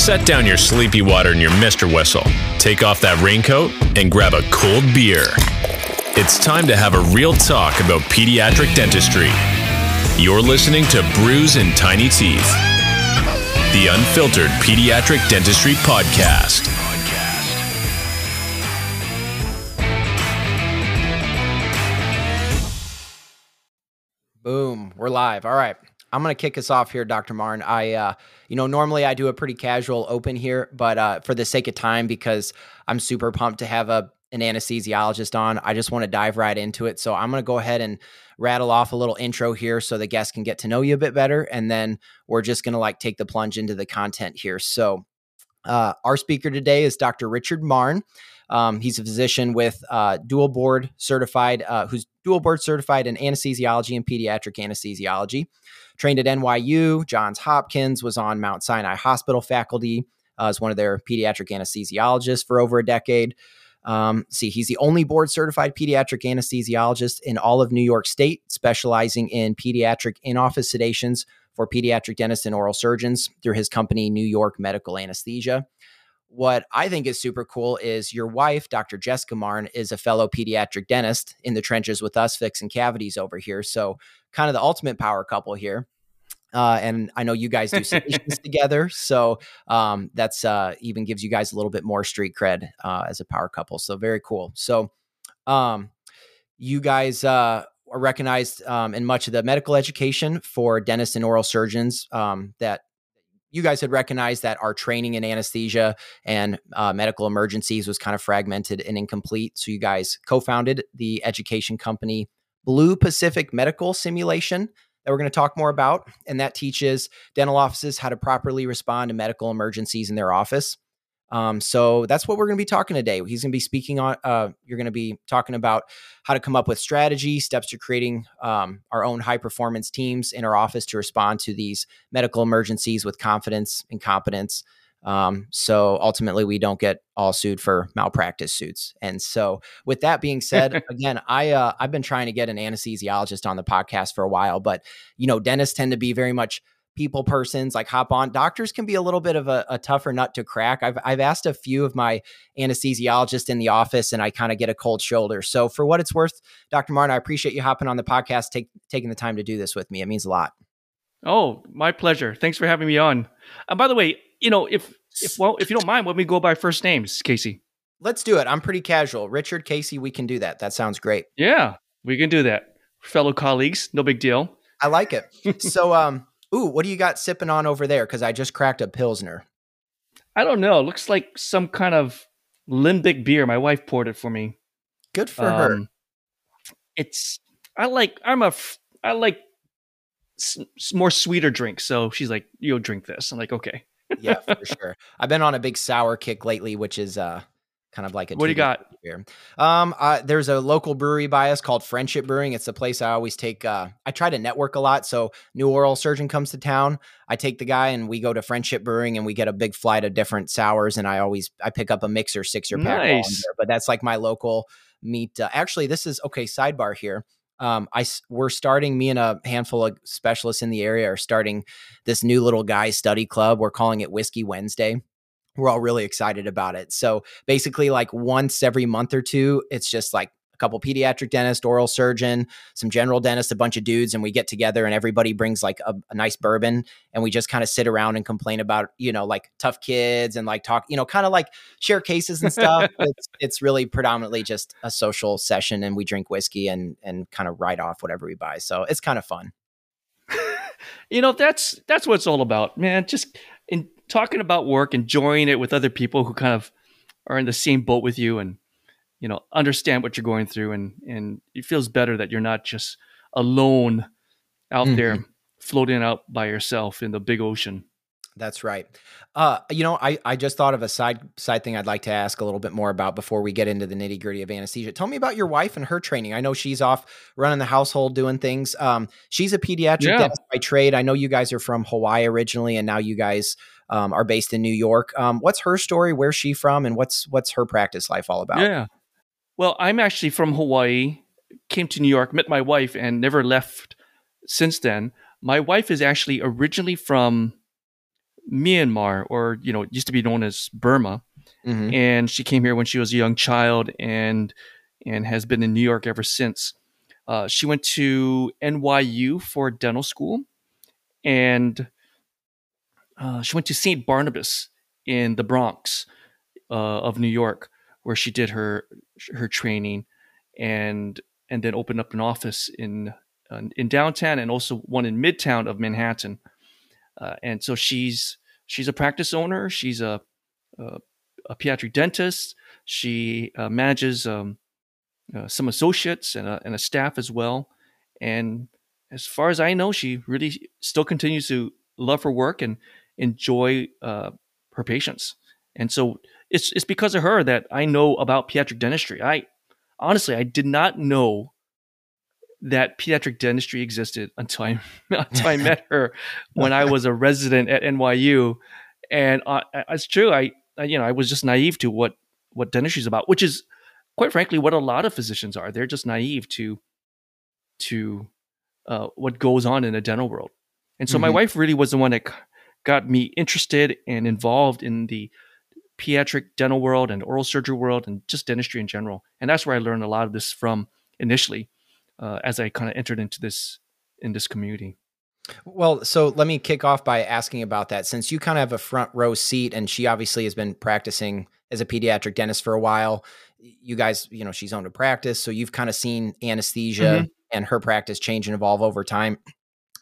Set down your sleepy water and your Mr. Whistle. Take off that raincoat and grab a cold beer. It's time to have a real talk about pediatric dentistry. You're listening to Brews and Tiny Teeth, the unfiltered pediatric dentistry podcast. Boom, we're live. All right. I'm going to kick us off here, Dr. Marn. I, uh, you know, normally I do a pretty casual open here, but uh, for the sake of time, because I'm super pumped to have a an anesthesiologist on, I just want to dive right into it. So I'm going to go ahead and rattle off a little intro here so the guests can get to know you a bit better, and then we're just going to like take the plunge into the content here. So uh, our speaker today is Dr. Richard Marn. Um, he's a physician with uh, dual board certified, uh, who's dual board certified in anesthesiology and pediatric anesthesiology trained at NYU, Johns Hopkins, was on Mount Sinai Hospital faculty uh, as one of their pediatric anesthesiologists for over a decade. Um, see, he's the only board certified pediatric anesthesiologist in all of New York State, specializing in pediatric in office sedations for pediatric dentists and oral surgeons through his company, New York Medical Anesthesia. What I think is super cool is your wife, Dr. Jessica Marn, is a fellow pediatric dentist in the trenches with us fixing cavities over here. So, kind of the ultimate power couple here. Uh, and I know you guys do sessions together, so um, that's uh, even gives you guys a little bit more street cred uh, as a power couple. So very cool. So um, you guys uh, are recognized um, in much of the medical education for dentists and oral surgeons um, that you guys had recognized that our training in anesthesia and uh, medical emergencies was kind of fragmented and incomplete. So you guys co-founded the education company Blue Pacific Medical Simulation that we're going to talk more about. And that teaches dental offices how to properly respond to medical emergencies in their office. Um, so that's what we're going to be talking today. He's going to be speaking on, uh, you're going to be talking about how to come up with strategy, steps to creating um, our own high performance teams in our office to respond to these medical emergencies with confidence and competence. Um, so ultimately, we don't get all sued for malpractice suits. And so, with that being said, again, I uh, I've been trying to get an anesthesiologist on the podcast for a while, but you know, dentists tend to be very much people persons like hop on doctors can be a little bit of a, a, tougher nut to crack i've, I've asked a few of my anesthesiologists in the office and i kind of get a cold shoulder so for what it's worth dr marn i appreciate you hopping on the podcast take, taking the time to do this with me it means a lot oh my pleasure thanks for having me on and by the way you know, if if well, if you don't mind, let me go by first names, Casey. Let's do it. I'm pretty casual. Richard, Casey, we can do that. That sounds great. Yeah, we can do that. Fellow colleagues, no big deal. I like it. so, um, ooh, what do you got sipping on over there? Because I just cracked a pilsner. I don't know. It looks like some kind of lambic beer. My wife poured it for me. Good for um, her. It's I like I'm a I like s- more sweeter drinks. So she's like, "You'll drink this." I'm like, "Okay." yeah, for sure. I've been on a big sour kick lately, which is uh kind of like a what do you got here um uh, there's a local brewery by us called friendship brewing it's the place i always take uh i try to network a lot so new oral surgeon comes to town i take the guy and we go to friendship brewing and we get a big flight of different sours and i always i pick up a mixer sixer pack nice. but that's like my local meet uh, actually this is okay sidebar here um, I we're starting me and a handful of specialists in the area are starting this new little guy study club. We're calling it Whiskey Wednesday. We're all really excited about it. So basically, like once every month or two, it's just like a couple pediatric dentist, oral surgeon, some general dentist, a bunch of dudes, and we get together and everybody brings like a, a nice bourbon and we just kind of sit around and complain about, you know, like tough kids and like talk, you know, kind of like share cases and stuff. it's, it's really predominantly just a social session and we drink whiskey and and kind of write off whatever we buy. So it's kind of fun. you know, that's that's what it's all about, man. Just in talking about work, enjoying it with other people who kind of are in the same boat with you and you know understand what you're going through and and it feels better that you're not just alone out mm-hmm. there floating out by yourself in the big ocean that's right. Uh, you know, I, I just thought of a side side thing I'd like to ask a little bit more about before we get into the nitty gritty of anesthesia. Tell me about your wife and her training. I know she's off running the household, doing things. Um, she's a pediatric yeah. dentist by trade. I know you guys are from Hawaii originally, and now you guys um, are based in New York. Um, what's her story? Where's she from? And what's what's her practice life all about? Yeah. Well, I'm actually from Hawaii, came to New York, met my wife, and never left since then. My wife is actually originally from Myanmar, or you know, used to be known as Burma, mm-hmm. and she came here when she was a young child, and and has been in New York ever since. Uh, she went to NYU for dental school, and uh, she went to St. Barnabas in the Bronx uh, of New York, where she did her her training, and and then opened up an office in uh, in downtown and also one in midtown of Manhattan. Uh, and so she's she's a practice owner. She's a a, a pediatric dentist. She uh, manages um, some associates and a, and a staff as well. And as far as I know, she really still continues to love her work and enjoy uh, her patients. And so it's it's because of her that I know about pediatric dentistry. I honestly I did not know that pediatric dentistry existed until I until I met her when I was a resident at NYU, and uh, it's true. I, I you know I was just naive to what what dentistry is about, which is quite frankly what a lot of physicians are. They're just naive to to uh, what goes on in the dental world. And so mm-hmm. my wife really was the one that got me interested and involved in the pediatric dental world and oral surgery world and just dentistry in general. And that's where I learned a lot of this from initially uh, as I kind of entered into this in this community. Well, so let me kick off by asking about that. Since you kind of have a front row seat, and she obviously has been practicing as a pediatric dentist for a while. You guys, you know, she's owned a practice, so you've kind of seen anesthesia mm-hmm. and her practice change and evolve over time.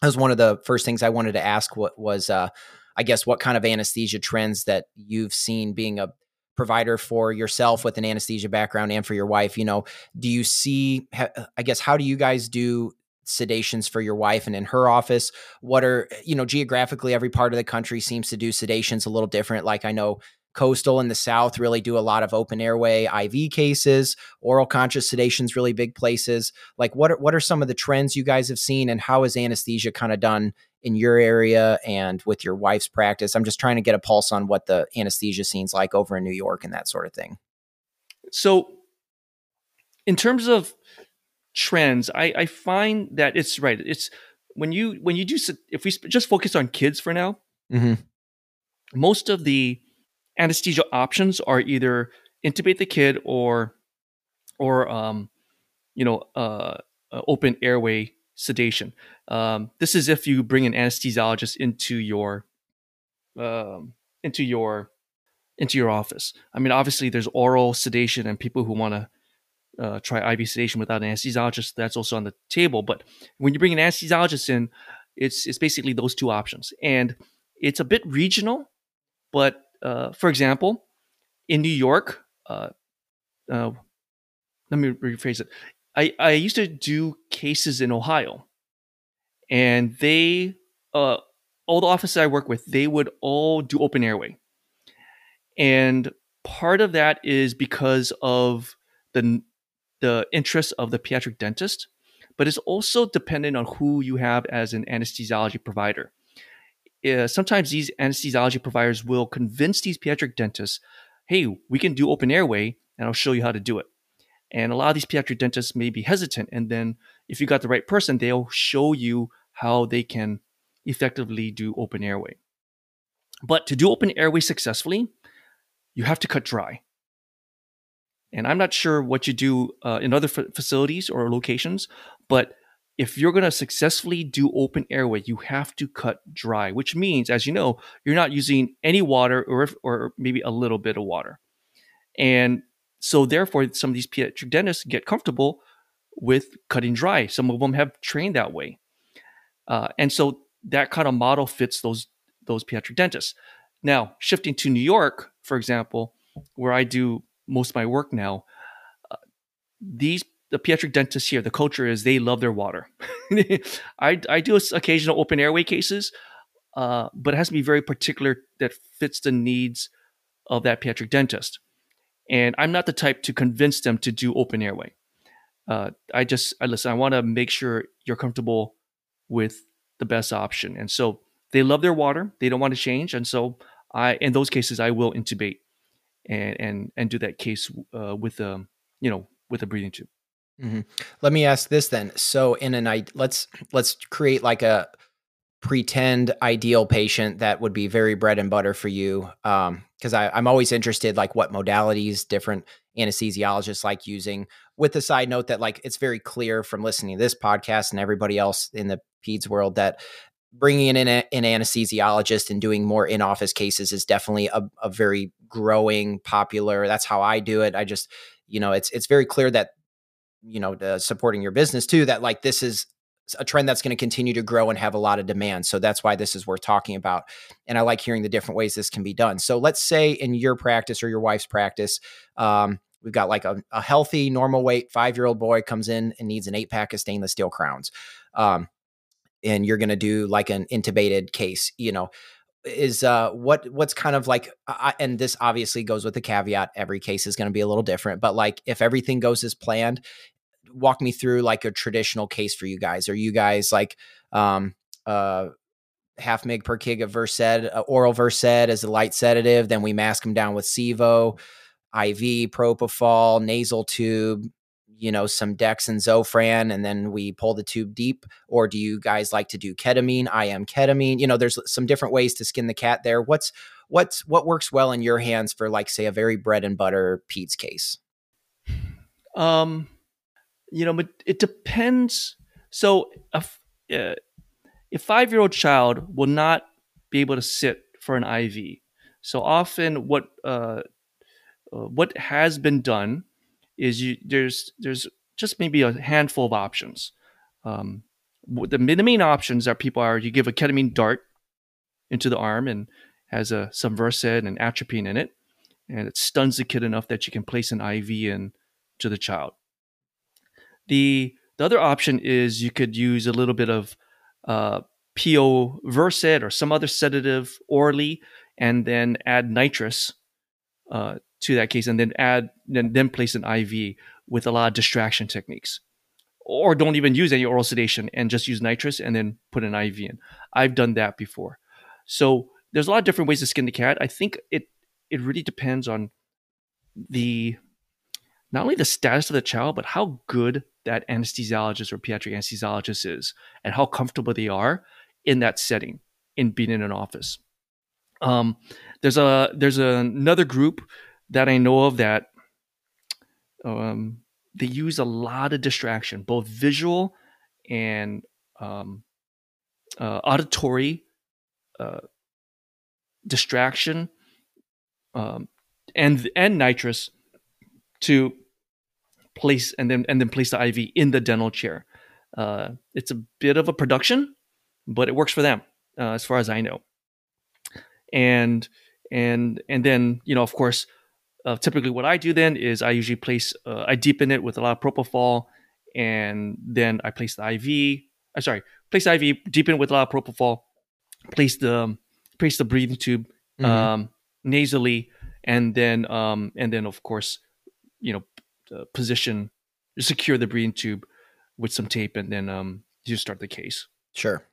That was one of the first things I wanted to ask. What was, uh, I guess, what kind of anesthesia trends that you've seen being a provider for yourself with an anesthesia background and for your wife you know do you see i guess how do you guys do sedations for your wife and in her office what are you know geographically every part of the country seems to do sedations a little different like i know coastal in the south really do a lot of open airway iv cases oral conscious sedations really big places like what are, what are some of the trends you guys have seen and how is anesthesia kind of done in your area and with your wife's practice? I'm just trying to get a pulse on what the anesthesia scene's like over in New York and that sort of thing. So, in terms of trends, I, I find that it's right. It's when you when you do if we just focus on kids for now, mm-hmm. most of the anesthesia options are either intubate the kid or or um, you know uh, uh, open airway sedation. Um, this is if you bring an anesthesiologist into your um, into your into your office. I mean, obviously, there's oral sedation and people who want to uh, try IV sedation without an anesthesiologist. That's also on the table. But when you bring an anesthesiologist in, it's it's basically those two options, and it's a bit regional. But uh, for example, in New York, uh, uh let me rephrase it. I, I used to do cases in Ohio, and they, uh, all the offices I work with, they would all do open airway. And part of that is because of the, the interest of the pediatric dentist, but it's also dependent on who you have as an anesthesiology provider. Uh, sometimes these anesthesiology providers will convince these pediatric dentists, hey, we can do open airway, and I'll show you how to do it. And a lot of these pediatric dentists may be hesitant. And then if you got the right person, they'll show you how they can effectively do open airway. But to do open airway successfully, you have to cut dry. And I'm not sure what you do uh, in other f- facilities or locations, but if you're going to successfully do open airway, you have to cut dry, which means, as you know, you're not using any water or, or maybe a little bit of water. And so therefore, some of these pediatric dentists get comfortable with cutting dry. Some of them have trained that way, uh, and so that kind of model fits those those pediatric dentists. Now, shifting to New York, for example, where I do most of my work now, uh, these the pediatric dentists here, the culture is they love their water. I, I do occasional open airway cases, uh, but it has to be very particular that fits the needs of that pediatric dentist. And I'm not the type to convince them to do open airway. Uh, I just, I listen, I want to make sure you're comfortable with the best option. And so they love their water. They don't want to change. And so I, in those cases, I will intubate and, and, and do that case uh, with, um, you know, with a breathing tube. Mm-hmm. Let me ask this then. So in an let's let's create like a pretend ideal patient that would be very bread and butter for you um because i'm always interested like what modalities different anesthesiologists like using with the side note that like it's very clear from listening to this podcast and everybody else in the peds world that bringing in an, an anesthesiologist and doing more in-office cases is definitely a, a very growing popular that's how i do it i just you know it's it's very clear that you know supporting your business too that like this is a trend that's going to continue to grow and have a lot of demand. So that's why this is worth talking about. And I like hearing the different ways this can be done. So let's say in your practice or your wife's practice, um, we've got like a, a healthy, normal weight five year old boy comes in and needs an eight pack of stainless steel crowns. Um, and you're going to do like an intubated case, you know, is uh what what's kind of like and this obviously goes with the caveat every case is going to be a little different but like if everything goes as planned walk me through like a traditional case for you guys. Are you guys like um uh half mig per kg of Versed, uh, oral Versed as a light sedative, then we mask them down with Sevo, IV, propofol, nasal tube, you know, some Dex and Zofran, and then we pull the tube deep? Or do you guys like to do ketamine, IM ketamine? You know, there's some different ways to skin the cat there. What's what's what works well in your hands for like say a very bread and butter peds case? Um you know, but it depends. So a, uh, a five year old child will not be able to sit for an IV. So often, what uh, uh, what has been done is you there's there's just maybe a handful of options. Um, the, the main options that people are you give a ketamine dart into the arm and has a some Versed and atropine in it, and it stuns the kid enough that you can place an IV in to the child. The the other option is you could use a little bit of uh, PO Versed or some other sedative orally, and then add nitrous uh, to that case, and then add then then place an IV with a lot of distraction techniques, or don't even use any oral sedation and just use nitrous and then put an IV in. I've done that before, so there's a lot of different ways to skin the cat. I think it it really depends on the not only the status of the child, but how good that anesthesiologist or pediatric anesthesiologist is and how comfortable they are in that setting in being in an office. Um, there's a there's a, another group that I know of that um, they use a lot of distraction, both visual and um, uh, auditory uh, distraction, um, and and nitrous to place and then and then place the IV in the dental chair. Uh, it's a bit of a production, but it works for them uh, as far as I know. And and and then you know of course, uh, typically what I do then is I usually place uh, I deepen it with a lot of propofol, and then I place the IV. I'm sorry, place the IV, deepen it with a lot of propofol, place the place the breathing tube mm-hmm. um, nasally, and then um, and then of course you know uh, position, secure the breathing tube with some tape, and then um, you start the case. Sure.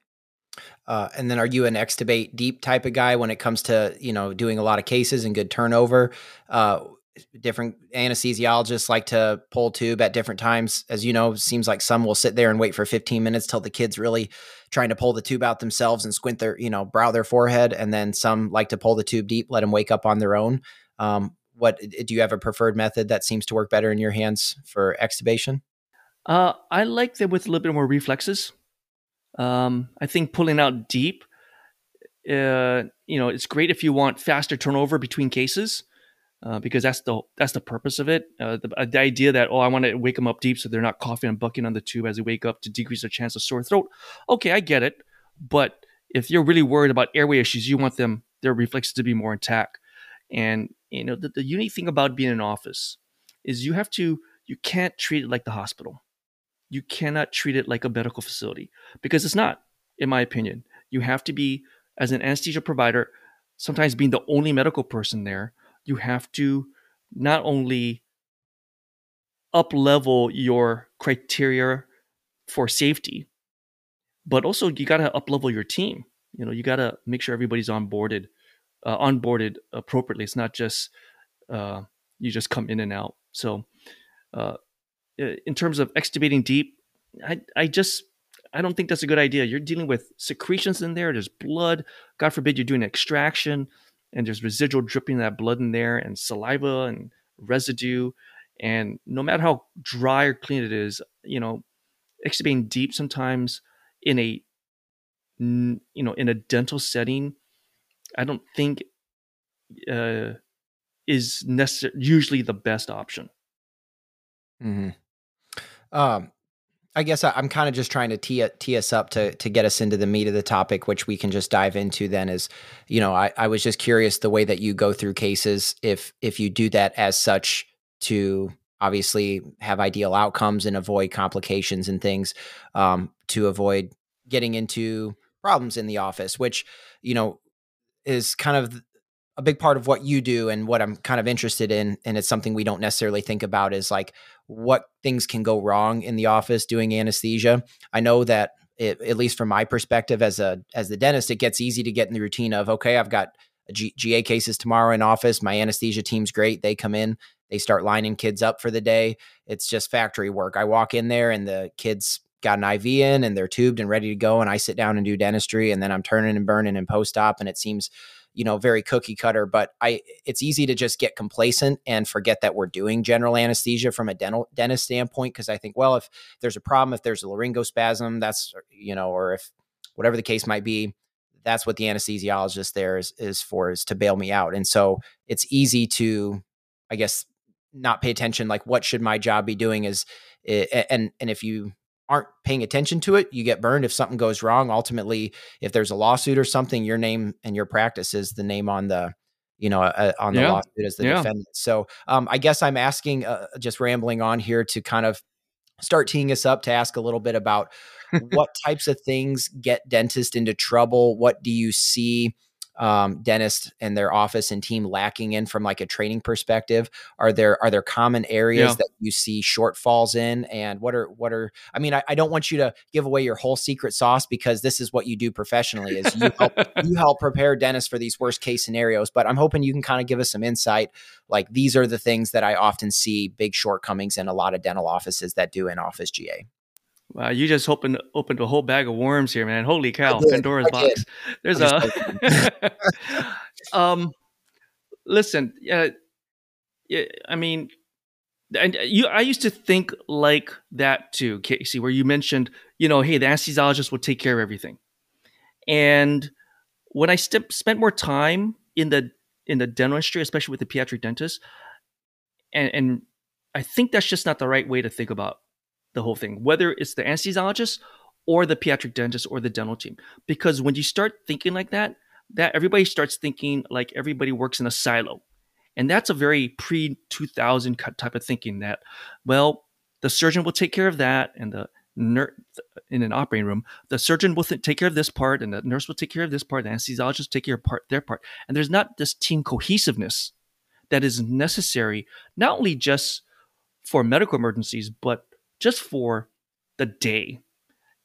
Uh, and then are you an extubate deep type of guy when it comes to you know doing a lot of cases and good turnover? Uh, different anesthesiologists like to pull tube at different times. As you know, seems like some will sit there and wait for 15 minutes till the kid's really trying to pull the tube out themselves and squint their, you know, brow their forehead. And then some like to pull the tube deep, let them wake up on their own. Um, what do you have a preferred method that seems to work better in your hands for extubation? Uh, I like them with a little bit more reflexes. Um, I think pulling out deep, uh, you know, it's great if you want faster turnover between cases, uh, because that's the that's the purpose of it. Uh, the, the, idea that oh, I want to wake them up deep so they're not coughing and bucking on the tube as they wake up to decrease their chance of sore throat. Okay, I get it, but if you're really worried about airway issues, you want them their reflexes to be more intact. And you know, the, the unique thing about being in office is you have to you can't treat it like the hospital. You cannot treat it like a medical facility because it's not, in my opinion. You have to be as an anesthesia provider, sometimes being the only medical person there, you have to not only up level your criteria for safety, but also you got to up level your team. You know, you got to make sure everybody's onboarded uh, onboarded appropriately. It's not just uh, you just come in and out. So, uh, in terms of extubating deep, I I just I don't think that's a good idea. You're dealing with secretions in there. There's blood. God forbid you're doing extraction, and there's residual dripping that blood in there, and saliva and residue. And no matter how dry or clean it is, you know, extubating deep sometimes in a you know in a dental setting, I don't think uh, is necessary. Usually the best option. Mm-hmm. Um, I guess I, am kind of just trying to tee, tee us up to to get us into the meat of the topic, which we can just dive into. Then is, you know, I, I was just curious the way that you go through cases. If if you do that as such to obviously have ideal outcomes and avoid complications and things, um, to avoid getting into problems in the office, which you know is kind of a big part of what you do and what I'm kind of interested in. And it's something we don't necessarily think about is like what things can go wrong in the office doing anesthesia. I know that it, at least from my perspective as a as the dentist, it gets easy to get in the routine of okay, I've got G- GA cases tomorrow in office. My anesthesia team's great. They come in, they start lining kids up for the day. It's just factory work. I walk in there and the kids got an IV in and they're tubed and ready to go. And I sit down and do dentistry and then I'm turning and burning and post op. And it seems you know very cookie cutter but i it's easy to just get complacent and forget that we're doing general anesthesia from a dental dentist standpoint because i think well if there's a problem if there's a laryngospasm that's you know or if whatever the case might be that's what the anesthesiologist there is is for is to bail me out and so it's easy to i guess not pay attention like what should my job be doing is eh, and and if you aren't paying attention to it, you get burned. If something goes wrong, ultimately, if there's a lawsuit or something, your name and your practice is the name on the, you know, uh, on the yeah. lawsuit as the yeah. defendant. So um, I guess I'm asking, uh, just rambling on here to kind of start teeing us up to ask a little bit about what types of things get dentists into trouble. What do you see? Um, dentists and their office and team lacking in from like a training perspective? Are there are there common areas yeah. that you see shortfalls in? And what are what are I mean, I, I, don't want you to give away your whole secret sauce because this is what you do professionally is you help you help prepare dentists for these worst case scenarios. But I'm hoping you can kind of give us some insight. Like these are the things that I often see big shortcomings in a lot of dental offices that do in office GA. Wow, you just opened opened a whole bag of worms here, man. Holy cow, Pandora's box. There's a um listen, yeah, yeah, I mean and you I used to think like that too, Casey, where you mentioned, you know, hey, the anesthesiologist will take care of everything. And when I st- spent more time in the in the dental industry, especially with the pediatric dentist, and, and I think that's just not the right way to think about the whole thing, whether it's the anesthesiologist or the pediatric dentist or the dental team. Because when you start thinking like that, that everybody starts thinking like everybody works in a silo. And that's a very pre 2000 type of thinking that, well, the surgeon will take care of that and the nurse in an operating room, the surgeon will th- take care of this part and the nurse will take care of this part, the anesthesiologist take care of part, their part. And there's not this team cohesiveness that is necessary, not only just for medical emergencies, but just for the day.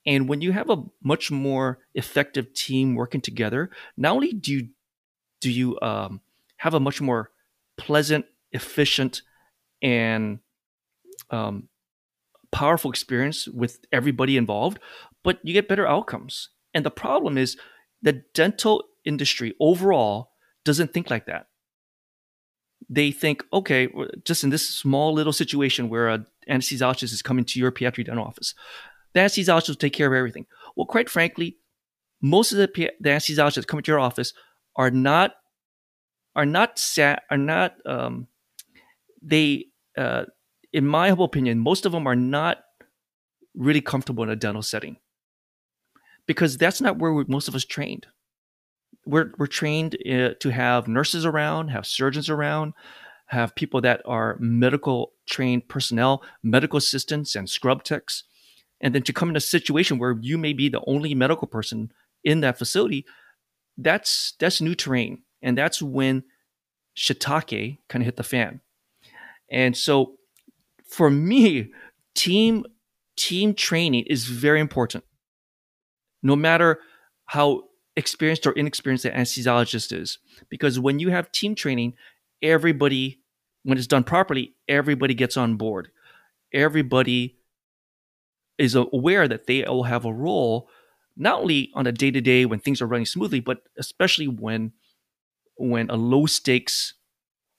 And when you have a much more effective team working together, not only do you do you um, have a much more pleasant, efficient, and um, powerful experience with everybody involved, but you get better outcomes. And the problem is the dental industry overall doesn't think like that they think, okay, just in this small little situation where a anesthesiologist is coming to your pediatric dental office, the anesthesiologist will take care of everything. Well, quite frankly, most of the, the anesthesiologists that come to your office are not are not sat are not um, they uh, in my humble opinion, most of them are not really comfortable in a dental setting. Because that's not where most of us trained. We're we're trained uh, to have nurses around, have surgeons around, have people that are medical trained personnel, medical assistants, and scrub techs, and then to come in a situation where you may be the only medical person in that facility, that's that's new terrain, and that's when shiitake kind of hit the fan. And so, for me, team team training is very important. No matter how experienced or inexperienced the anesthesiologist is. Because when you have team training, everybody, when it's done properly, everybody gets on board. Everybody is aware that they all have a role not only on a day to day when things are running smoothly, but especially when when a low stakes,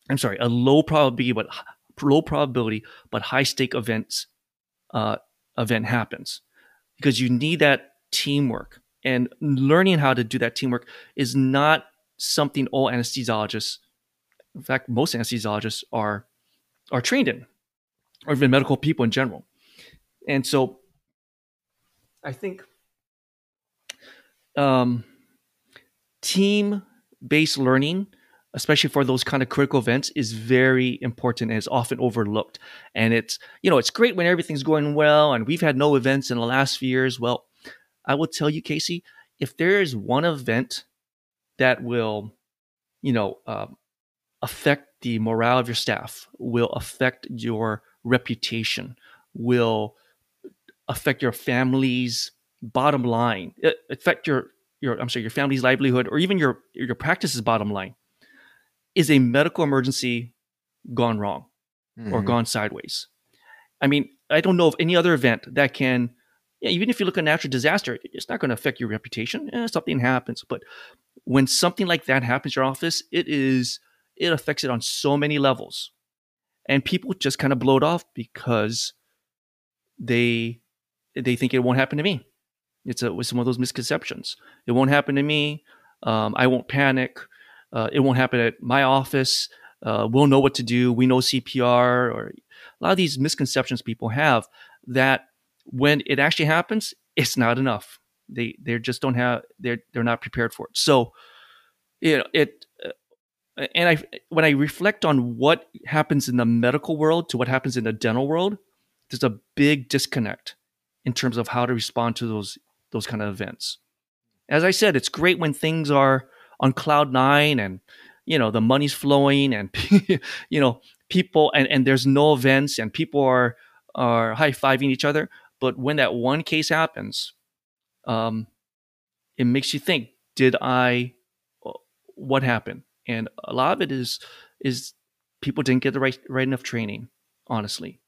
I'm sorry, a low probability but low probability but high stake events uh, event happens, because you need that teamwork and learning how to do that teamwork is not something all anesthesiologists, in fact, most anesthesiologists are are trained in, or even medical people in general. And so, I think um, team based learning, especially for those kind of critical events, is very important and is often overlooked. And it's, you know, it's great when everything's going well and we've had no events in the last few years. Well, I will tell you, Casey, if there is one event that will, you know, um, affect the morale of your staff, will affect your reputation, will affect your family's bottom line, affect your your I'm sorry, your family's livelihood, or even your your practice's bottom line, is a medical emergency gone wrong mm-hmm. or gone sideways. I mean, I don't know of any other event that can, yeah, even if you look at natural disaster, it's not going to affect your reputation. Eh, something happens, but when something like that happens in your office, it is it affects it on so many levels, and people just kind of blow it off because they they think it won't happen to me. It's a, some of those misconceptions. It won't happen to me. Um, I won't panic. Uh, it won't happen at my office. Uh, we'll know what to do. We know CPR, or a lot of these misconceptions people have that when it actually happens, it's not enough. They they just don't have they're they're not prepared for it. So, you know it. Uh, and I when I reflect on what happens in the medical world to what happens in the dental world, there's a big disconnect in terms of how to respond to those those kind of events. As I said, it's great when things are on cloud nine and you know the money's flowing and you know people and, and there's no events and people are are high-fiving each other. But when that one case happens, um, it makes you think, did I what happened? And a lot of it is is people didn't get the right right enough training, honestly.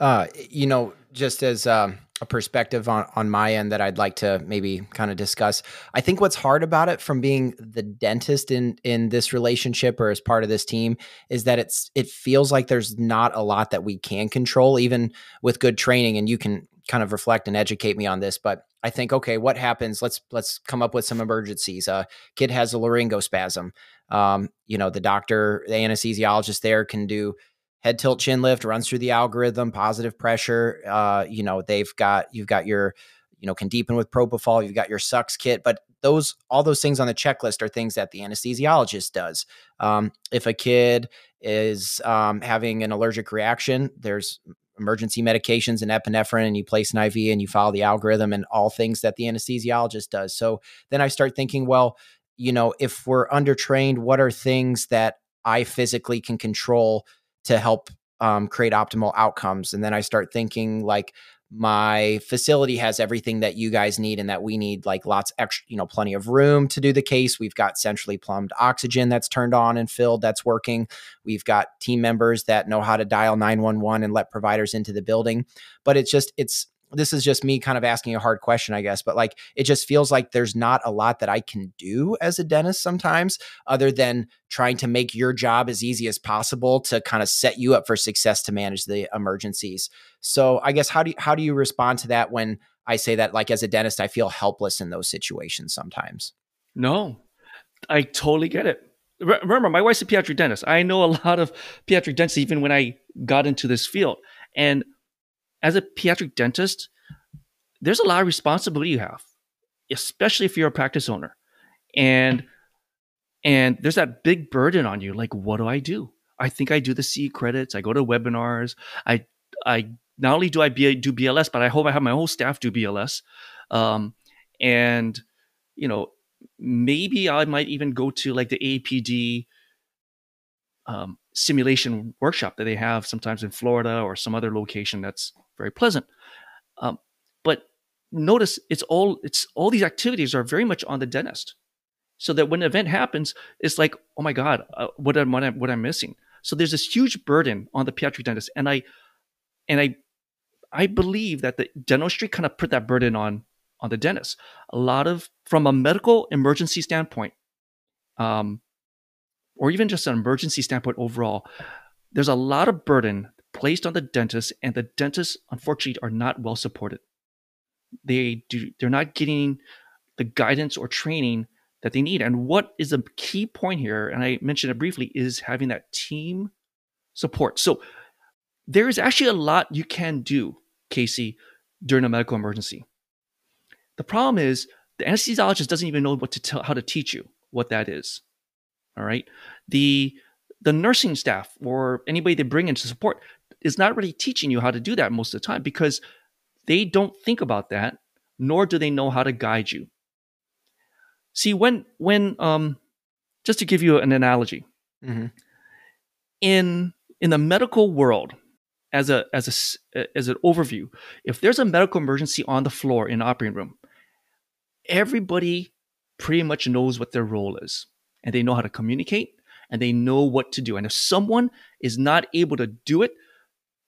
Uh, you know, just as um, a perspective on, on my end that I'd like to maybe kind of discuss. I think what's hard about it from being the dentist in in this relationship or as part of this team is that it's it feels like there's not a lot that we can control even with good training and you can kind of reflect and educate me on this but I think okay what happens? Let's let's come up with some emergencies. A kid has a laryngospasm um, you know the doctor the anesthesiologist there can do head tilt chin lift runs through the algorithm positive pressure. Uh, you know they've got you've got your you know can deepen with propofol you've got your sux kit but those all those things on the checklist are things that the anesthesiologist does. Um, if a kid is um, having an allergic reaction there's emergency medications and epinephrine and you place an iv and you follow the algorithm and all things that the anesthesiologist does so then i start thinking well you know if we're undertrained what are things that i physically can control to help um, create optimal outcomes. And then I start thinking like my facility has everything that you guys need and that we need like lots extra you know plenty of room to do the case. We've got centrally plumbed oxygen that's turned on and filled that's working. We've got team members that know how to dial 911 and let providers into the building. But it's just it's this is just me kind of asking a hard question, I guess, but like it just feels like there's not a lot that I can do as a dentist sometimes, other than trying to make your job as easy as possible to kind of set you up for success to manage the emergencies. So I guess how do you, how do you respond to that when I say that like as a dentist I feel helpless in those situations sometimes? No, I totally get it. Remember, my wife's a pediatric dentist. I know a lot of pediatric dentists even when I got into this field. And as a pediatric dentist, there's a lot of responsibility you have, especially if you're a practice owner. And and there's that big burden on you. Like, what do I do? I think I do the C credits. I go to webinars. I I not only do I do BLS, but I hope I have my whole staff do BLS. Um, and you know, maybe I might even go to like the APD um, simulation workshop that they have sometimes in Florida or some other location that's very pleasant. Um, but notice it's all it's all these activities are very much on the dentist, so that when an event happens, it's like, oh my god, uh, what am what, am, what I'm missing. So there's this huge burden on the pediatric dentist, and I and I I believe that the dentistry kind of put that burden on on the dentist. A lot of from a medical emergency standpoint, um, or even just an emergency standpoint overall, there's a lot of burden placed on the dentist, and the dentists unfortunately are not well supported. They do they're not getting the guidance or training that they need. And what is a key point here, and I mentioned it briefly, is having that team support. So there is actually a lot you can do, Casey, during a medical emergency. The problem is the anesthesiologist doesn't even know what to tell how to teach you what that is. All right. The the nursing staff or anybody they bring in to support is not really teaching you how to do that most of the time because they don't think about that, nor do they know how to guide you. See, when when um, just to give you an analogy, mm-hmm. in in the medical world, as a as a as an overview, if there's a medical emergency on the floor in an operating room, everybody pretty much knows what their role is, and they know how to communicate, and they know what to do. And if someone is not able to do it,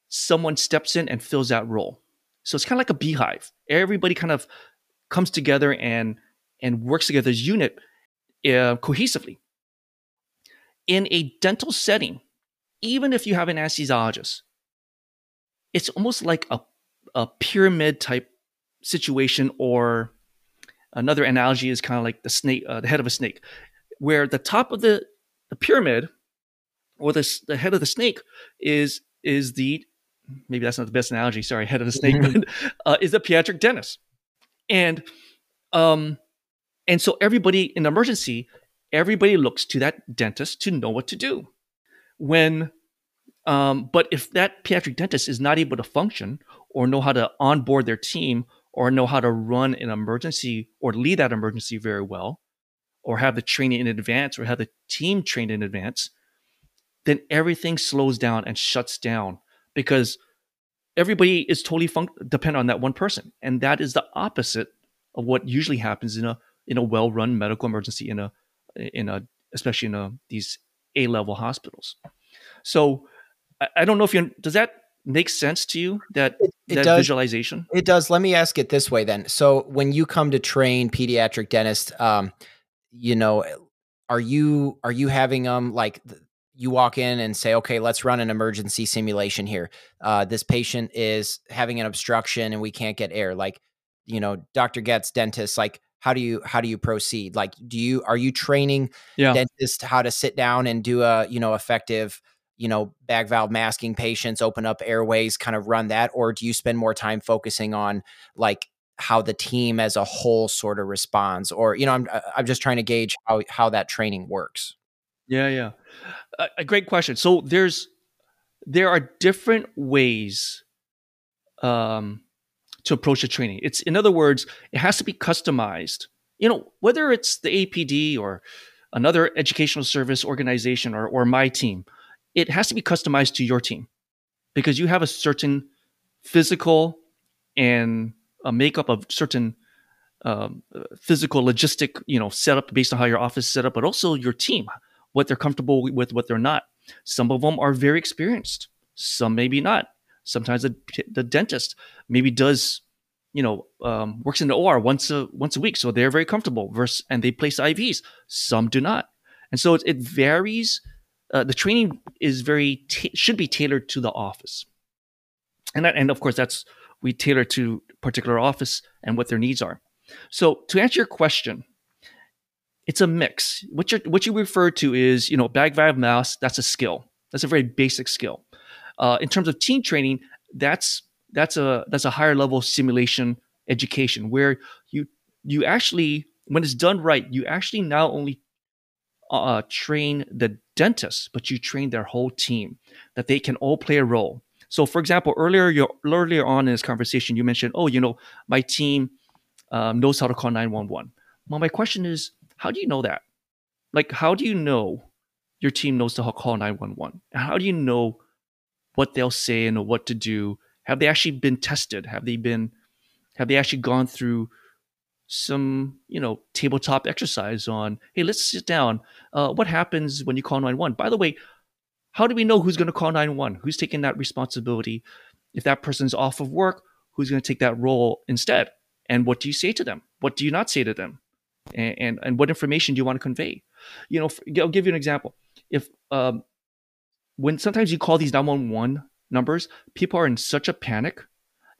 someone steps in and fills that role. So it's kind of like a beehive. Everybody kind of comes together and and works together as unit uh, cohesively. In a dental setting, even if you have an anesthesiologist, it's almost like a, a pyramid type situation, or another analogy is kind of like the snake, uh, the head of a snake, where the top of the, the pyramid or the, the head of the snake is is the maybe that's not the best analogy. Sorry, head of the snake, but uh, is the pediatric dentist, and um, and so everybody in emergency, everybody looks to that dentist to know what to do. When, um, but if that pediatric dentist is not able to function or know how to onboard their team or know how to run an emergency or lead that emergency very well, or have the training in advance or have the team trained in advance, then everything slows down and shuts down because everybody is totally fun- dependent on that one person. And that is the opposite of what usually happens in a in a well-run medical emergency in a in a especially in a, these A-level hospitals. So I, I don't know if you does that make sense to you that it, it that does. visualization? It does. Let me ask it this way then. So when you come to train pediatric dentists, um, you know, are you are you having them like you walk in and say, okay, let's run an emergency simulation here. Uh, this patient is having an obstruction and we can't get air. Like, you know, Dr. Getz, dentist, like how do you how do you proceed like do you are you training yeah. dentists how to sit down and do a you know effective you know bag valve masking patients open up airways kind of run that or do you spend more time focusing on like how the team as a whole sort of responds or you know i'm uh, i'm just trying to gauge how how that training works yeah yeah a, a great question so there's there are different ways um to approach the training. It's in other words, it has to be customized. You know, whether it's the APD or another educational service organization or, or my team, it has to be customized to your team because you have a certain physical and a makeup of certain um, physical logistic, you know, setup based on how your office is set up, but also your team, what they're comfortable with, what they're not. Some of them are very experienced, some maybe not. Sometimes the, the dentist maybe does, you know, um, works in the OR once a once a week, so they're very comfortable. Versus, and they place IVs. Some do not, and so it, it varies. Uh, the training is very t- should be tailored to the office, and that, and of course that's we tailor to particular office and what their needs are. So to answer your question, it's a mix. What you what you refer to is you know bag valve mask. That's a skill. That's a very basic skill. Uh, in terms of team training, that's that's a that's a higher level simulation education where you you actually when it's done right, you actually not only uh, train the dentist, but you train their whole team that they can all play a role. So, for example, earlier earlier on in this conversation, you mentioned, oh, you know, my team um, knows how to call nine one one. Well, my question is, how do you know that? Like, how do you know your team knows to call nine one one? How do you know what they'll say and what to do? Have they actually been tested? Have they been have they actually gone through some you know tabletop exercise on hey let's sit down uh, what happens when you call 911 by the way how do we know who's going to call 911 who's taking that responsibility if that person's off of work, who's going to take that role instead? And what do you say to them? What do you not say to them? And, and, and what information do you want to convey? You know, I'll give you an example. If um, when sometimes you call these 911 numbers, people are in such a panic,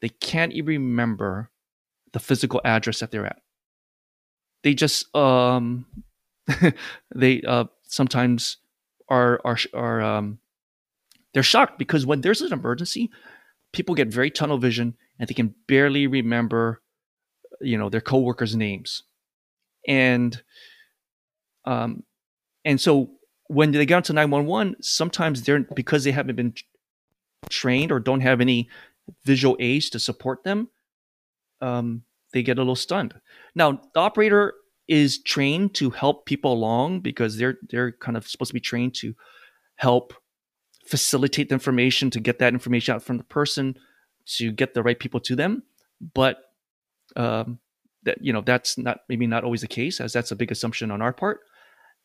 they can't even remember the physical address that they're at. They just um, they uh, sometimes are are are um, they're shocked because when there's an emergency, people get very tunnel vision and they can barely remember, you know, their coworkers' names, and um, and so when they get onto 911, sometimes they're because they haven't been trained or don't have any visual aids to support them, um, they get a little stunned. Now, the operator is trained to help people along because they're they're kind of supposed to be trained to help facilitate the information to get that information out from the person to get the right people to them. But um, that you know that's not maybe not always the case as that's a big assumption on our part.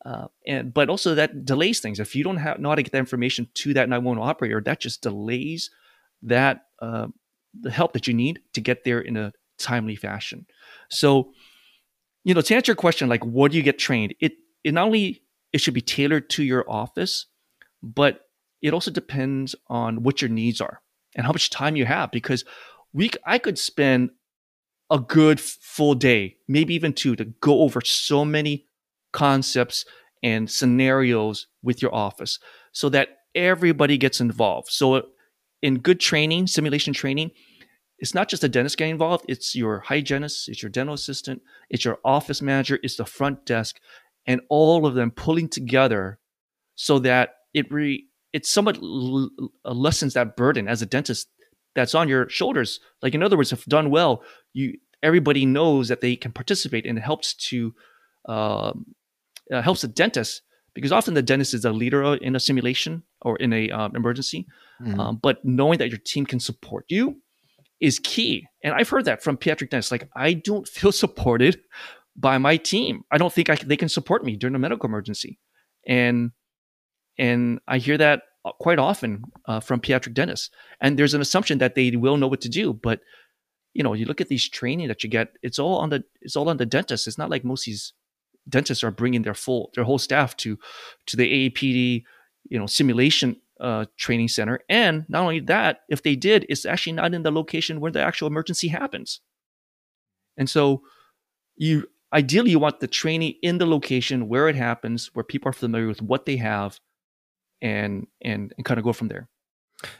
Uh, and but also that delays things. If you don't have know how to get that information to that 911 operator that just delays that uh, the help that you need to get there in a timely fashion. So you know to answer your question like what do you get trained it it not only it should be tailored to your office but it also depends on what your needs are and how much time you have because we I could spend a good full day, maybe even two, to go over so many concepts and scenarios with your office so that everybody gets involved. So in good training, simulation training, it's not just a dentist getting involved, it's your hygienist, it's your dental assistant, it's your office manager, it's the front desk, and all of them pulling together so that it re it somewhat l- lessens that burden as a dentist that's on your shoulders. Like in other words, if done well, you everybody knows that they can participate, and it helps to um, uh, helps the dentist because often the dentist is a leader in a simulation or in a um, emergency. Mm-hmm. Um, but knowing that your team can support you is key. And I've heard that from pediatric dentists. Like I don't feel supported by my team. I don't think I, they can support me during a medical emergency. And and I hear that uh, quite often uh, from pediatric dentists. And there's an assumption that they will know what to do, but you know, you look at these training that you get, it's all on the it's all on the dentist. It's not like most these dentists are bringing their full their whole staff to to the AAPD, you know, simulation uh, training center. And not only that, if they did, it's actually not in the location where the actual emergency happens. And so you ideally you want the training in the location where it happens, where people are familiar with what they have, and and and kind of go from there.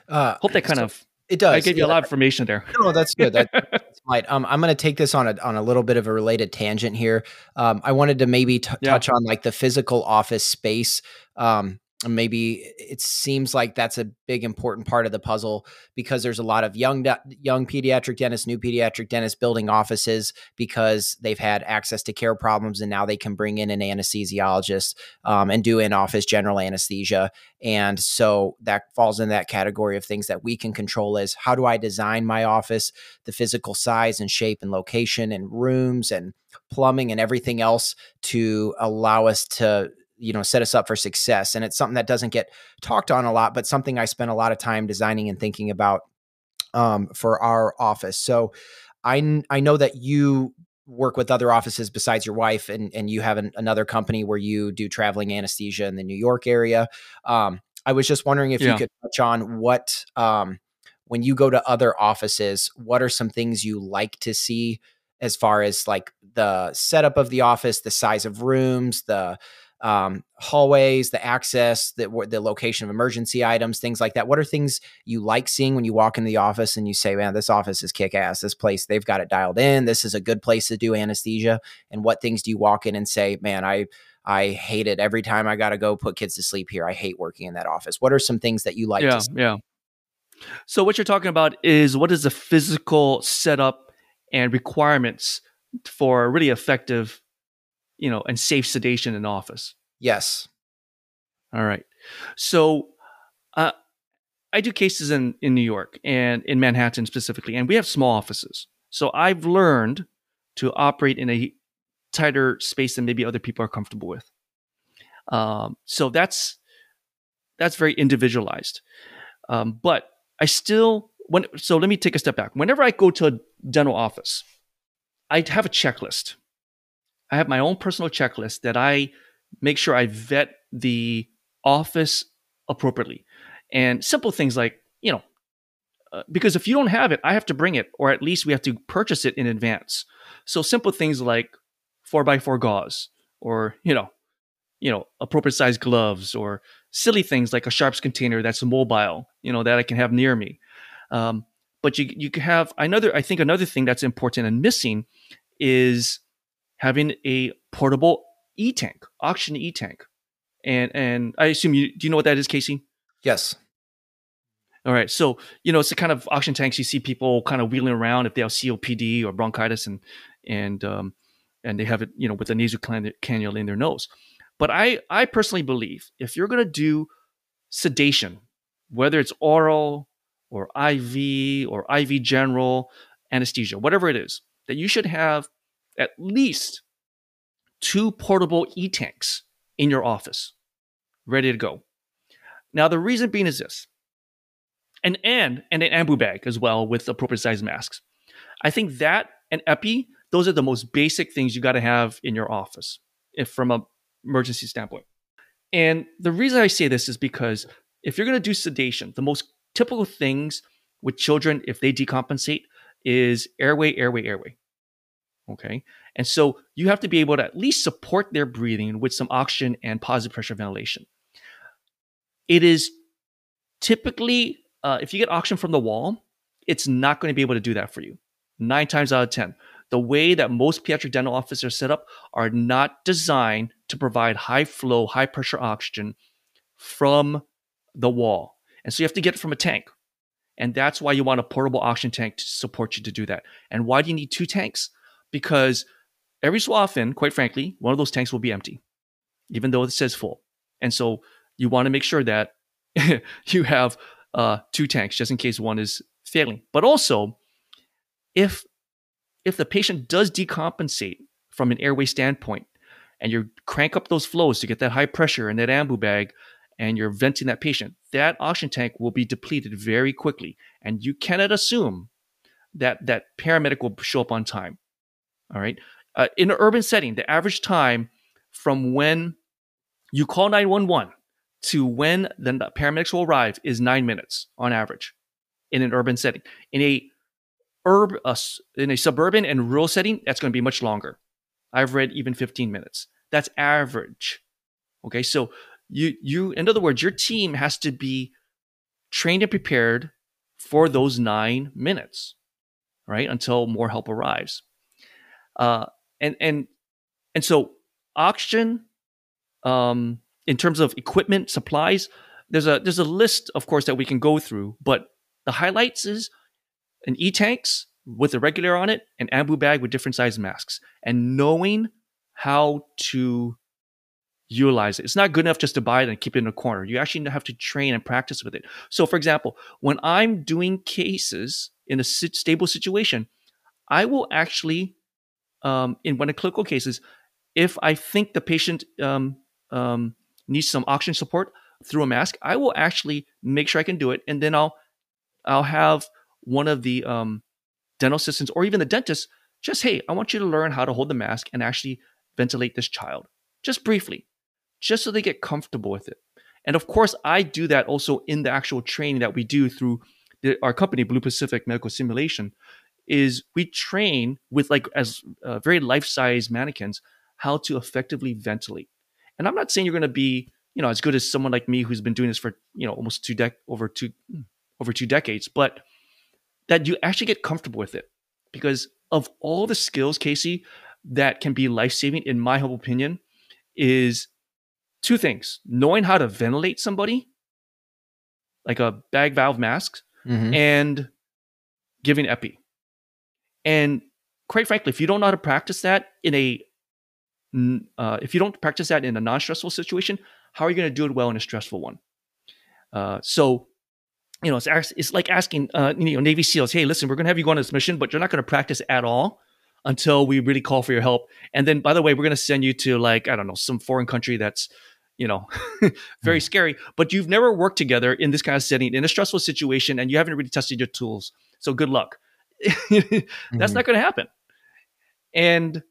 Uh, Hope that kind so of it does. I gave you yeah. a lot of information there. No, that's good. That, that's fine. Um, I'm going to take this on a on a little bit of a related tangent here. Um, I wanted to maybe t- yeah. touch on like the physical office space. Um, maybe it seems like that's a big important part of the puzzle because there's a lot of young young pediatric dentists new pediatric dentists building offices because they've had access to care problems and now they can bring in an anesthesiologist um, and do in office general anesthesia. And so that falls in that category of things that we can control is how do i design my office the physical size and shape and location and rooms and plumbing and everything else to allow us to you know set us up for success and it's something that doesn't get talked on a lot but something i spent a lot of time designing and thinking about um, for our office so i i know that you work with other offices besides your wife and and you have an, another company where you do traveling anesthesia in the new york area um, i was just wondering if yeah. you could touch on what um, when you go to other offices what are some things you like to see as far as like the setup of the office the size of rooms the um, hallways, the access, the, the location of emergency items, things like that. What are things you like seeing when you walk into the office and you say, man, this office is kick ass. This place, they've got it dialed in. This is a good place to do anesthesia. And what things do you walk in and say, man, I, I hate it every time I got to go put kids to sleep here. I hate working in that office. What are some things that you like? Yeah, yeah. So what you're talking about is what is the physical setup and requirements for a really effective you know, and safe sedation in office. Yes. All right. So, uh, I do cases in in New York and in Manhattan specifically, and we have small offices. So I've learned to operate in a tighter space than maybe other people are comfortable with. Um, so that's that's very individualized. Um, but I still when so let me take a step back. Whenever I go to a dental office, I have a checklist. I have my own personal checklist that I make sure I vet the office appropriately. And simple things like, you know, uh, because if you don't have it, I have to bring it, or at least we have to purchase it in advance. So simple things like four by four gauze, or you know, you know, appropriate size gloves, or silly things like a sharps container that's mobile, you know, that I can have near me. Um, but you you can have another. I think another thing that's important and missing is having a portable e tank, oxygen e tank, and and I assume you do you know what that is, Casey? Yes. All right. So, you know, it's the kind of oxygen tanks you see people kind of wheeling around if they have COPD or bronchitis and, and, um, and they have it, you know, with a nasal cannula in their nose. But I, I personally believe if you're going to do sedation, whether it's oral or IV or IV general anesthesia, whatever it is, that you should have at least two portable e tanks in your office ready to go. Now, the reason being is this and and and an ambu bag as well with appropriate size masks. I think that and epi, those are the most basic things you got to have in your office if from a emergency standpoint. And the reason I say this is because if you're going to do sedation, the most typical things with children if they decompensate is airway, airway, airway. Okay. And so you have to be able to at least support their breathing with some oxygen and positive pressure ventilation. It is typically uh, if you get oxygen from the wall, it's not going to be able to do that for you. Nine times out of 10. The way that most pediatric dental offices are set up are not designed to provide high flow, high pressure oxygen from the wall. And so you have to get it from a tank. And that's why you want a portable oxygen tank to support you to do that. And why do you need two tanks? Because every so often, quite frankly, one of those tanks will be empty, even though it says full. And so you want to make sure that you have uh, two tanks just in case one is failing. But also, if if the patient does decompensate from an airway standpoint, and you crank up those flows to get that high pressure in that ambu bag, and you're venting that patient, that oxygen tank will be depleted very quickly, and you cannot assume that that paramedic will show up on time. All right. Uh, in an urban setting, the average time from when you call 911 to when the paramedics will arrive is nine minutes on average in an urban setting. In a urb, uh, in a suburban and rural setting, that's going to be much longer. I've read even 15 minutes. That's average. Okay, so you you in other words, your team has to be trained and prepared for those nine minutes, right? Until more help arrives. Uh, and and and so oxygen, um, in terms of equipment, supplies, there's a there's a list, of course, that we can go through. But the highlights is an e-tanks with a regular on it, an ambu bag with different size masks, and knowing how to utilize it. It's not good enough just to buy it and keep it in a corner. You actually have to train and practice with it. So, for example, when I'm doing cases in a stable situation, I will actually, um, in one of clinical cases, if I think the patient um, um, needs some oxygen support through a mask, I will actually make sure I can do it, and then I'll I'll have one of the um, dental assistants or even the dentist just hey, I want you to learn how to hold the mask and actually ventilate this child just briefly, just so they get comfortable with it. And of course, I do that also in the actual training that we do through the, our company, Blue Pacific Medical Simulation. Is we train with like as uh, very life size mannequins how to effectively ventilate. And I'm not saying you're going to be, you know, as good as someone like me who's been doing this for, you know, almost two dec over two over two decades, but that you actually get comfortable with it. Because of all the skills, Casey, that can be life-saving, in my humble opinion, is two things. Knowing how to ventilate somebody, like a bag valve mask, mm-hmm. and giving epi. And quite frankly, if you don't know how to practice that in a uh, if you don't practice that in a non-stressful situation, how are you going to do it well in a stressful one? Uh, so, you know, it's, it's like asking, uh, you know, Navy SEALs, hey, listen, we're going to have you go on this mission, but you're not going to practice at all until we really call for your help. And then, by the way, we're going to send you to like, I don't know, some foreign country that's, you know, very mm. scary. But you've never worked together in this kind of setting in a stressful situation, and you haven't really tested your tools. So good luck. That's mm-hmm. not going to happen. And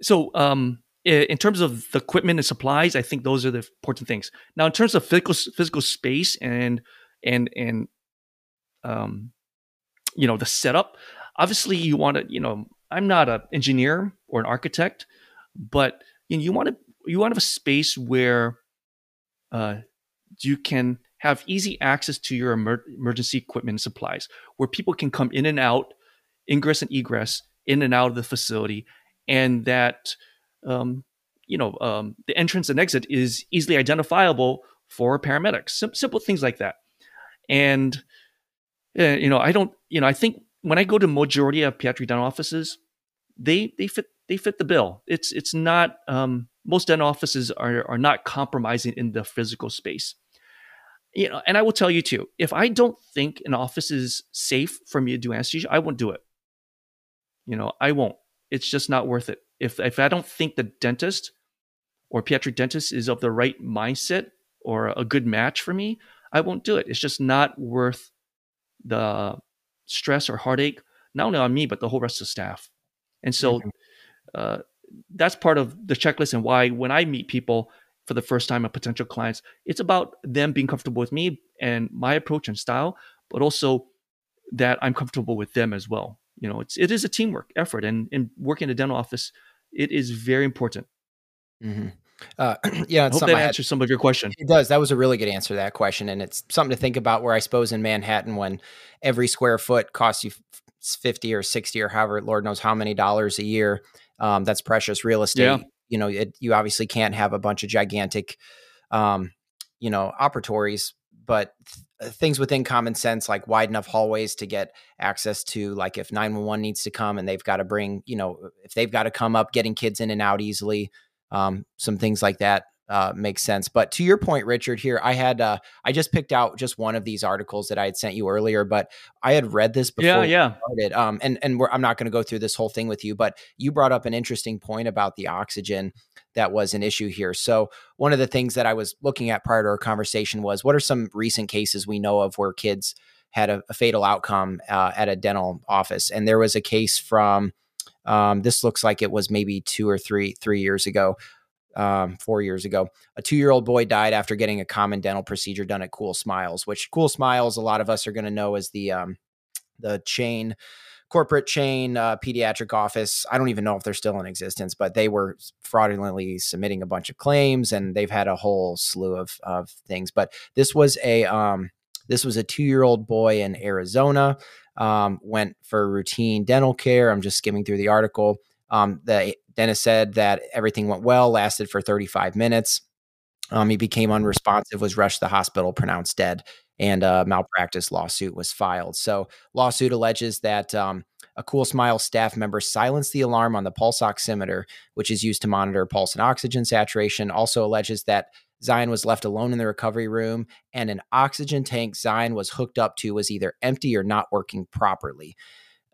so, um, in terms of the equipment and supplies, I think those are the important things. Now, in terms of physical physical space and and and um, you know the setup, obviously you want to. You know, I'm not an engineer or an architect, but you know, you want to you want to have a space where uh, you can have easy access to your emer- emergency equipment and supplies, where people can come in and out, ingress and egress, in and out of the facility, and that um, you know um, the entrance and exit is easily identifiable for paramedics. Sim- simple things like that, and uh, you know I don't you know I think when I go to majority of pediatric dental offices, they they fit they fit the bill. It's it's not um, most dental offices are are not compromising in the physical space. You know, and I will tell you too, if I don't think an office is safe for me to do anesthesia, I won't do it. You know, I won't. It's just not worth it. If if I don't think the dentist or pediatric dentist is of the right mindset or a good match for me, I won't do it. It's just not worth the stress or heartache, not only on me, but the whole rest of the staff. And so mm-hmm. uh, that's part of the checklist and why when I meet people for the first time, a potential clients, it's about them being comfortable with me and my approach and style, but also that I'm comfortable with them as well. You know it's it is a teamwork effort and in working in a dental office it is very important. Mm-hmm. uh, yeah I hope that answers some of your question. It does. That was a really good answer to that question and it's something to think about where i suppose in manhattan when every square foot costs you 50 or 60 or however lord knows how many dollars a year um, that's precious real estate. yeah. You know it, you obviously can't have a bunch of gigantic um, you know operatories but th- uh, things within common sense like wide enough hallways to get access to like if 911 needs to come and they've got to bring you know if they've got to come up getting kids in and out easily um, some things like that uh, makes sense but to your point richard here i had uh, i just picked out just one of these articles that i had sent you earlier but i had read this before yeah yeah started, um, and and i'm not going to go through this whole thing with you but you brought up an interesting point about the oxygen that was an issue here. So, one of the things that I was looking at prior to our conversation was what are some recent cases we know of where kids had a, a fatal outcome uh, at a dental office? And there was a case from um, this looks like it was maybe two or three three years ago. Um, four years ago, a two year old boy died after getting a common dental procedure done at Cool Smiles, which Cool Smiles, a lot of us are going to know as the um, the chain corporate chain uh, pediatric office. I don't even know if they're still in existence, but they were fraudulently submitting a bunch of claims, and they've had a whole slew of of things. But this was a um, this was a two year old boy in Arizona. Um, went for routine dental care. I'm just skimming through the article. Um, the dentist said that everything went well, lasted for 35 minutes. Um, he became unresponsive, was rushed to the hospital, pronounced dead and a malpractice lawsuit was filed. So, lawsuit alleges that um, a Cool Smile staff member silenced the alarm on the pulse oximeter, which is used to monitor pulse and oxygen saturation. Also alleges that Zion was left alone in the recovery room, and an oxygen tank Zion was hooked up to was either empty or not working properly.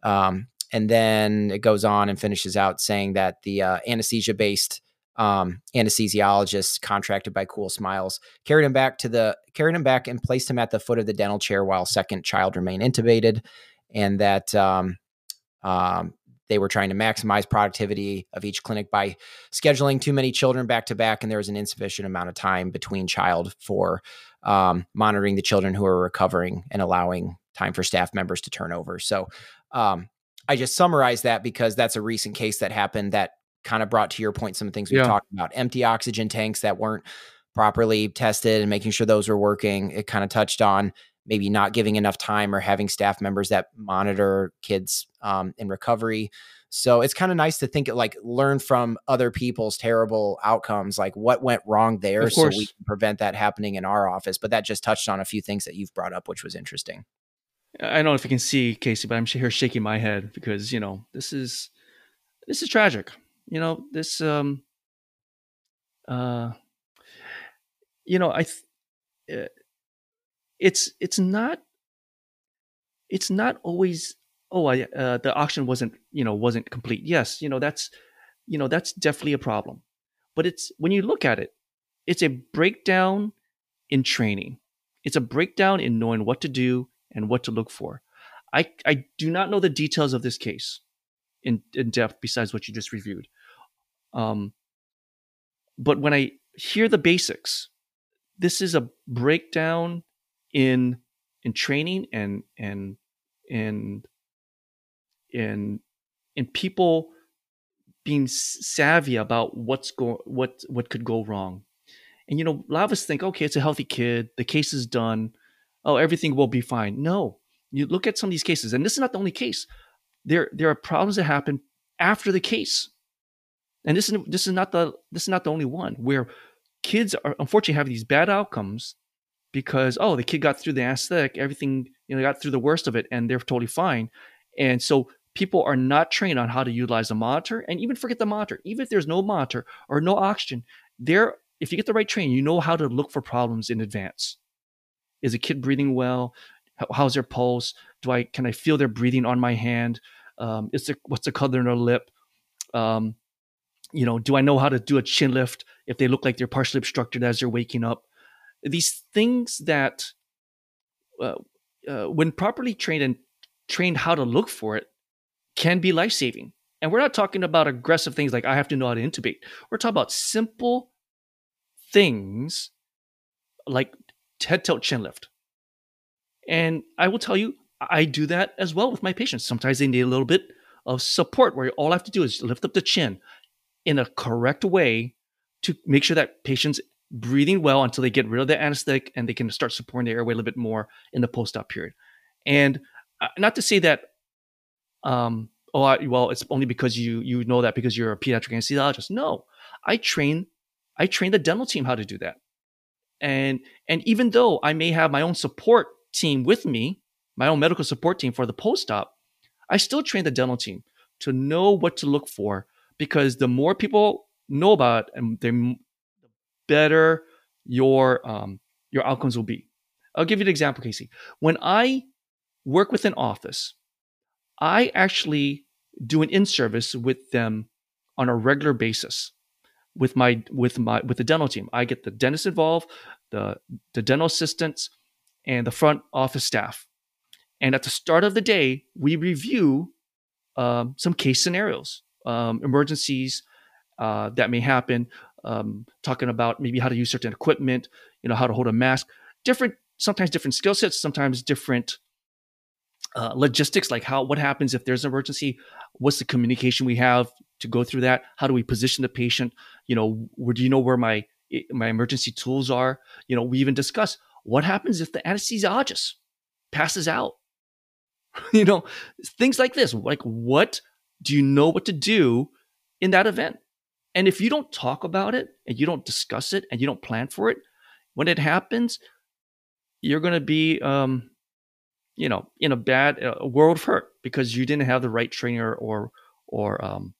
Um, and then it goes on and finishes out saying that the uh, anesthesia based um, anesthesiologist contracted by Cool Smiles carried him back to the carried him back and placed him at the foot of the dental chair while second child remained intubated, and that um, um, they were trying to maximize productivity of each clinic by scheduling too many children back to back, and there was an insufficient amount of time between child for um, monitoring the children who are recovering and allowing time for staff members to turn over. So. Um, I just summarized that because that's a recent case that happened that kind of brought to your point some things we yeah. talked about. Empty oxygen tanks that weren't properly tested and making sure those were working it kind of touched on maybe not giving enough time or having staff members that monitor kids um, in recovery. So it's kind of nice to think like learn from other people's terrible outcomes like what went wrong there so we can prevent that happening in our office but that just touched on a few things that you've brought up which was interesting i don't know if you can see casey but i'm here shaking my head because you know this is this is tragic. You know this um uh you know i th- uh, it's it's not it's not always oh I, uh, the auction wasn't you know wasn't complete. Yes you know that's you know that's definitely a problem. But it's when you look at it it's a breakdown in training. It's a breakdown in knowing what to do and what to look for. I, I do not know the details of this case in, in depth besides what you just reviewed. Um, but when I hear the basics, this is a breakdown in in training and and and in in people being savvy about what's going what what could go wrong and you know a lot of us think okay it's a healthy kid the case is done oh everything will be fine. No. You look at some of these cases and this is not the only case. There there are problems that happen after the case. And this is this is not the this is not the only one where kids are unfortunately have these bad outcomes because oh the kid got through the anesthetic everything you know got through the worst of it and they're totally fine. And so people are not trained on how to utilize the monitor and even forget the monitor. Even if there's no monitor or no oxygen there if you get the right training you know how to look for problems in advance is a kid breathing well? How's their pulse? Do i can i feel their breathing on my hand? Um, is there what's the color in their lip? Um, you know do i know how to do a chin lift if they look like they're partially obstructed as they're waking up? These things that uh, uh, when properly trained and trained how to look for it can be life saving. And we're not talking about aggressive things like I have to know how to intubate. We're talking about simple things like head tilt chin lift. And I will tell you, I do that as well with my patients. Sometimes they need a little bit of support where all I have to do is lift up the chin in a correct way to make sure that patients breathing well until they get rid of the anesthetic and they can start supporting the airway a little bit more in the post-op period. And uh, not to say that, um, oh, I, well, it's only because you you know that because you're a pediatric anesthesiologist. No, I train, I train the dental team how to do that. And and even though I may have my own support team with me, my own medical support team for the post-op, I still train the dental team to know what to look for because the more people know about it and the better your um, your outcomes will be. I'll give you an example, Casey. When I work with an office, I actually do an in-service with them on a regular basis with my with my with the dental team. I get the dentist involved, the the dental assistants, and the front office staff. And at the start of the day, we review um, some case scenarios, um, emergencies uh, that may happen. Um, talking about maybe how to use certain equipment, you know, how to hold a mask, different sometimes different skill sets, sometimes different uh, logistics like how what happens if there's an emergency what's the communication we have to go through that how do we position the patient you know where do you know where my my emergency tools are? You know we even discuss what happens if the anesthesiologist passes out. You know things like this like what do you know what to do in that event? And if you don't talk about it and you don't discuss it and you don't plan for it when it happens you're going to be um, you know in a bad uh, world of hurt because you didn't have the right trainer or or um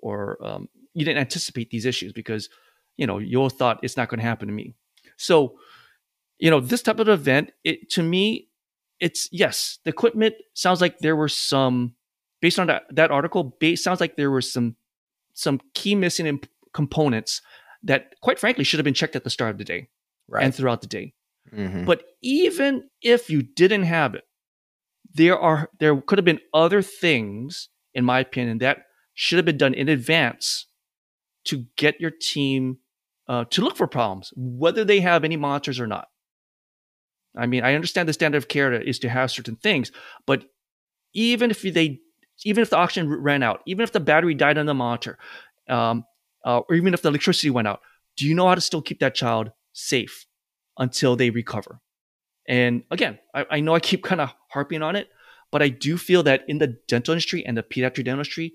or um, you didn't anticipate these issues because you know you thought it's not going to happen to me so you know this type of event it to me it's yes the equipment sounds like there were some based on that that article base sounds like there were some some key missing imp- components that quite frankly should have been checked at the start of the day right. and throughout the day mm-hmm. but even if you didn't have it there are there could have been other things, in my opinion, that should have been done in advance to get your team uh, to look for problems, whether they have any monitors or not. I mean, I understand the standard of care is to have certain things, but even if they, even if the oxygen ran out, even if the battery died on the monitor, um, uh, or even if the electricity went out, do you know how to still keep that child safe until they recover? And again, I, I know I keep kind of harping on it, but I do feel that in the dental industry and the pediatric dental industry,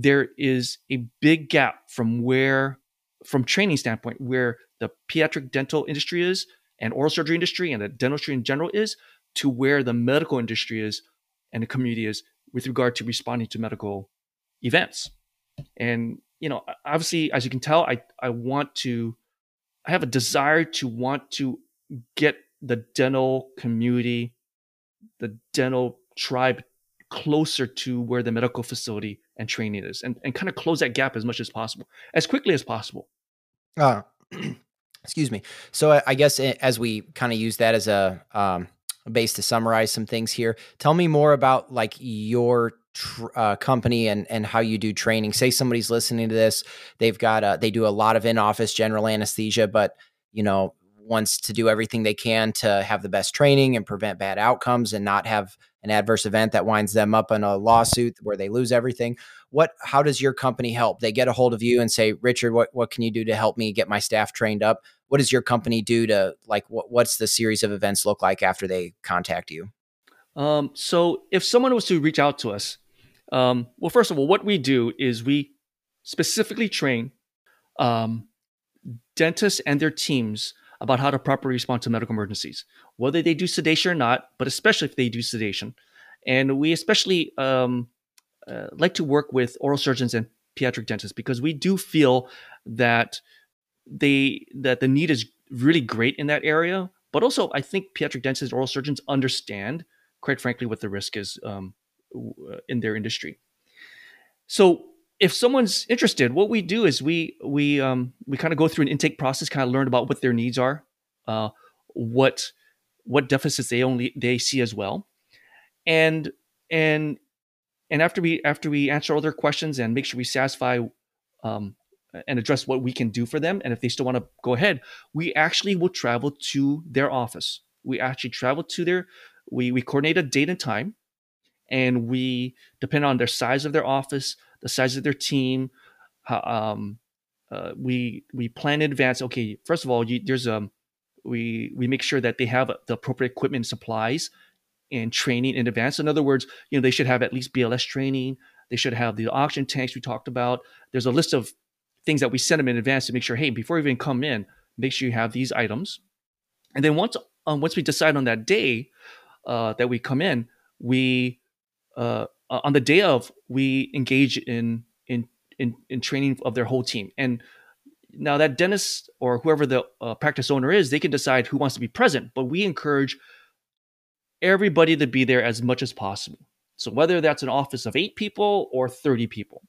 there is a big gap from where, from training standpoint, where the pediatric dental industry is and oral surgery industry and the dentistry in general is to where the medical industry is and the community is with regard to responding to medical events. And, you know, obviously, as you can tell, I, I want to, I have a desire to want to get the dental community, the dental tribe closer to where the medical facility and training is and, and kind of close that gap as much as possible, as quickly as possible. Uh, Excuse me. So I guess as we kind of use that as a um, base to summarize some things here, tell me more about like your tr- uh, company and and how you do training. Say somebody's listening to this, they've got a, they do a lot of in office general anesthesia, but you know wants to do everything they can to have the best training and prevent bad outcomes and not have an adverse event that winds them up in a lawsuit where they lose everything. What how does your company help? They get a hold of you and say richard what, what can you do to help me get my staff trained up? What does your company do to like what, what's the series of events look like after they contact you? Um, so if someone was to reach out to us um, well first of all what we do is we specifically train um, dentists and their teams about how to properly respond to medical emergencies, whether they do sedation or not, but especially if they do sedation. And we especially um, uh, like to work with oral surgeons and pediatric dentists because we do feel that they that the need is really great in that area. But also, I think pediatric dentists, oral surgeons understand, quite frankly, what the risk is um, in their industry. So if someone's interested, what we do is we we um, we kind of go through an intake process, kind of learn about what their needs are, uh, what what deficits they only they see as well, and and and after we after we answer all their questions and make sure we satisfy um, and address what we can do for them, and if they still want to go ahead, we actually will travel to their office. We actually travel to their we we coordinate a date and time, and we depend on their size of their office the size of their team. Um, uh, we we plan in advance. Okay, first of all, you, there's um we we make sure that they have the appropriate equipment supplies and training in advance. In other words, you know they should have at least BLS training. They should have the oxygen tanks we talked about. There's a list of things that we send them in advance to make sure. Hey, before you even come in, make sure you have these items. And then once um, once we decide on that day uh, that we come in, we uh, uh, on the day of we engage in in in in training of their whole team. And now that dentist or whoever the uh, practice owner is they can decide who wants to be present but we encourage everybody to be there as much as possible. So whether that's an office of eight people or 30 people.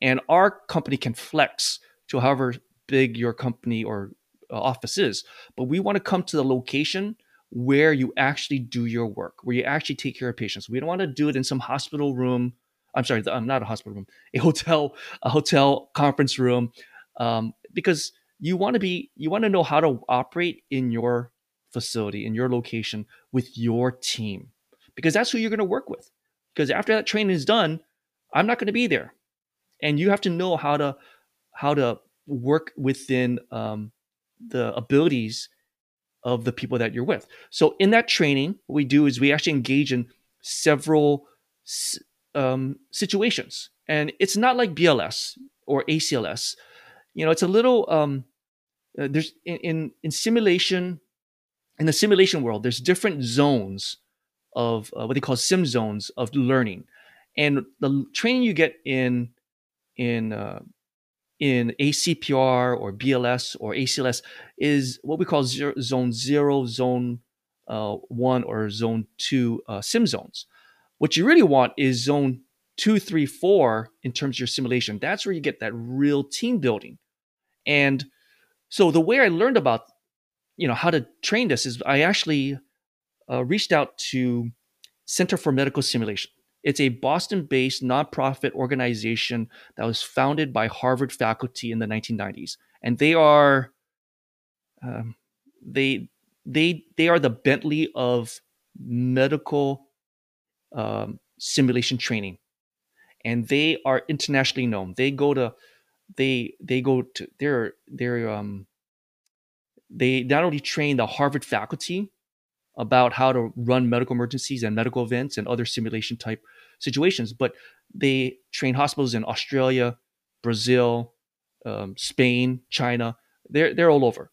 And our company can flex to however big your company or uh, office is but we want to come to the location where you actually do your work, where you actually take care of patients. We don't want to do it in some hospital room. I'm sorry, I'm not a hospital room, a hotel, a hotel conference room, um, because you want to be, you want to know how to operate in your facility, in your location with your team, because that's who you're going to work with. Because after that training is done, I'm not going to be there, and you have to know how to how to work within um, the abilities of the people that you're with. So in that training, what we do is we actually engage in several um, situations, and it's not like BLS or ACLS. You know, it's a little um, uh, there's in, in in simulation in the simulation world. There's different zones of uh, what they call sim zones of learning, and the training you get in in uh, in ACPR or BLS or ACLS is what we call zero, zone zero, zone uh, one, or zone two uh, sim zones. What you really want is zone two, three, four in terms of your simulation. That's where you get that real team building. And so the way I learned about you know how to train this is I actually uh, reached out to Center for Medical Simulation. It's a Boston based nonprofit organization that was founded by Harvard faculty in the 1990s. And they are, um, they, they, they are the Bentley of medical um, simulation training. And they are internationally known. They go to, they, they go to, they're, they're, um, they not only train the Harvard faculty about how to run medical emergencies and medical events and other simulation type situations. But they train hospitals in Australia, Brazil, um, Spain, China. They're they're all over.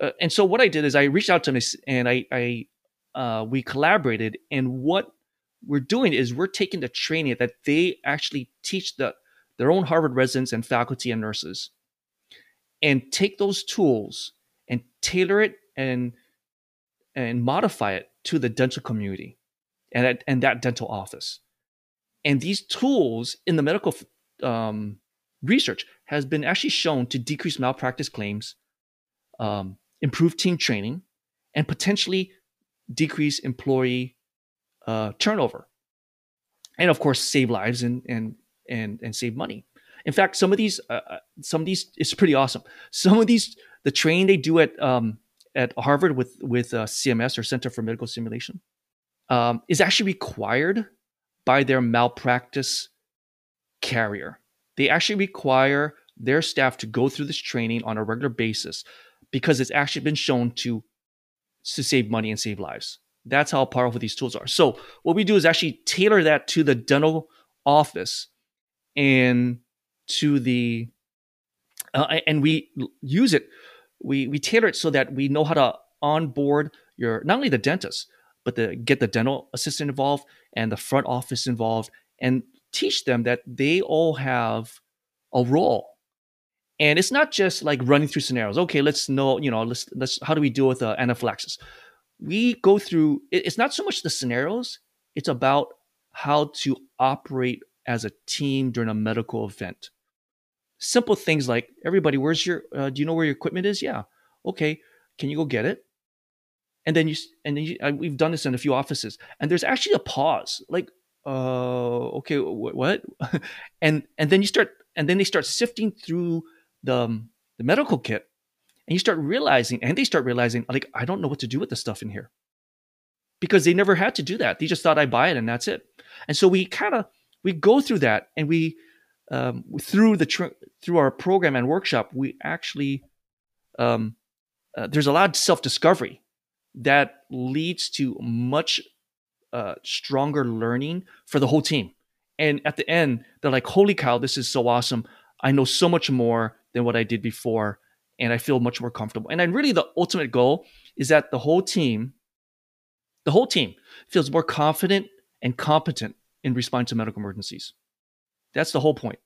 Uh, and so what I did is I reached out to them and I, I uh, we collaborated. And what we're doing is we're taking the training that they actually teach the their own Harvard residents and faculty and nurses, and take those tools and tailor it and and modify it to the dental community and and that dental office. And these tools in the medical um, research has been actually shown to decrease malpractice claims, um, improve team training, and potentially decrease employee uh, turnover, and of course save lives and and and and save money. In fact, some of these uh, uh some of these it's pretty awesome. Some of these the training they do at um, at Harvard with with uh, CMS or Center for Medical Simulation um, is actually required by their malpractice carrier. They actually require their staff to go through this training on a regular basis because it's actually been shown to to save money and save lives. That's how powerful these tools are. So what we do is actually tailor that to the dental office and to the uh, and we use it. We we tailor it so that we know how to onboard your not only the dentist but to get the dental assistant involved and the front office involved and teach them that they all have a role. And it's not just like running through scenarios. Okay let's know you know let's let's how do we deal with uh, anaphylaxis? We go through it's not so much the scenarios it's about how to operate as a team during a medical event simple things like everybody where's your uh, do you know where your equipment is? Yeah. Okay can you go get it? And then you and then you, uh, we've done this in a few offices and there's actually a pause like uh okay wh- what? And and then you start and then they start sifting through the um, the medical kit and you start realizing and they start realizing like i don't know what to do with the stuff in here. Because they never had to do that. They just thought i buy it and that's it. And so we kind of we go through that and we um, through the tr- through our program and workshop we actually um, uh, there's a lot of self-discovery that leads to much uh, stronger learning for the whole team. And at the end, they're like, holy cow, this is so awesome. I know so much more than what I did before. And I feel much more comfortable. And then, really, the ultimate goal is that the whole team, the whole team feels more confident and competent in responding to medical emergencies. That's the whole point.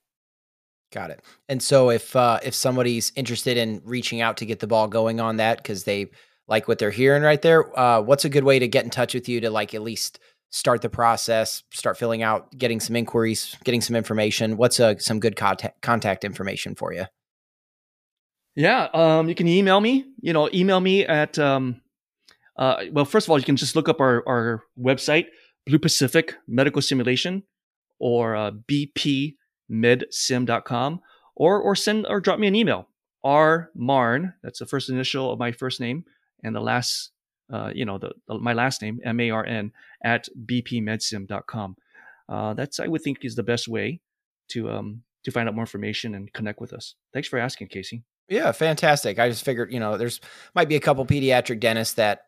Got it. And so, if uh, if somebody's interested in reaching out to get the ball going on that because they like what they're hearing right there, uh, what's a good way to get in touch with you to like at least start the process, start filling out, getting some inquiries, getting some information? What's a, uh, some good contact contact information for you? Yeah, um, you can email me. You know, email me at um, uh, well, first of all, you can just look up our our website, Blue Pacific Medical Simulation, or uh, bpmedsim.com, or or send or drop me an email. R Marn, that's the first initial of my first name, and the last, uh, you know, the, the, my last name, M A R N, at bpmedsim.com. Uh, that's, I would think, is the best way to um, to find out more information and connect with us. Thanks for asking, Casey. Yeah, fantastic. I just figured, you know, there's might be a couple pediatric dentists that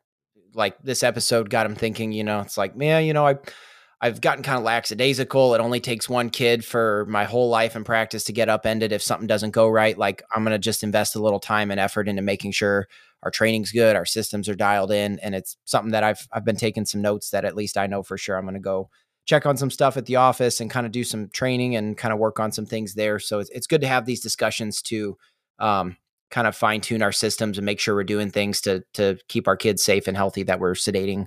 like this episode got them thinking, you know, it's like, man, you know, I I've gotten kind of lackadaisical. It only takes one kid for my whole life and practice to get upended if something doesn't go right. Like I'm going to just invest a little time and effort into making sure our training's good, our systems are dialed in, and it's something that I've I've been taking some notes that at least I know for sure I'm going to go check on some stuff at the office and kind of do some training and kind of work on some things there. So it's it's good to have these discussions to um, kind of fine tune our systems and make sure we're doing things to to keep our kids safe and healthy that we're sedating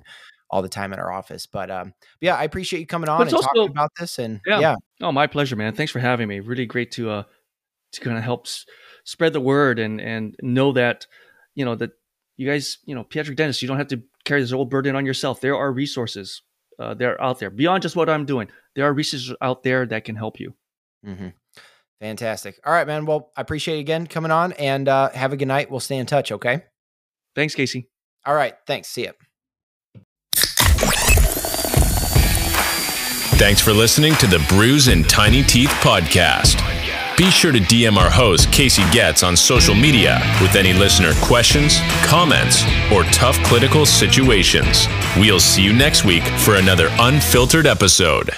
all the time in our office. But um, yeah, I appreciate you coming on and also, talking about this. And yeah. yeah, oh, my pleasure, man. Thanks for having me. Really great to uh to kind of help s- spread the word and and know that you know that you guys, you know, pediatric dentists, you don't have to carry this old burden on yourself. There are resources uh, they're out there beyond just what I'm doing. There are resources out there that can help you. Mm-hmm. Fantastic. All right, man. Well, I appreciate you again coming on and uh, have a good night. We'll stay in touch. Okay. Thanks, Casey. All right. Thanks. See you. Thanks for listening to the Brews and Tiny Teeth podcast. Be sure to DM our host, Casey Getz, on social media with any listener questions, comments, or tough clinical situations. We'll see you next week for another unfiltered episode.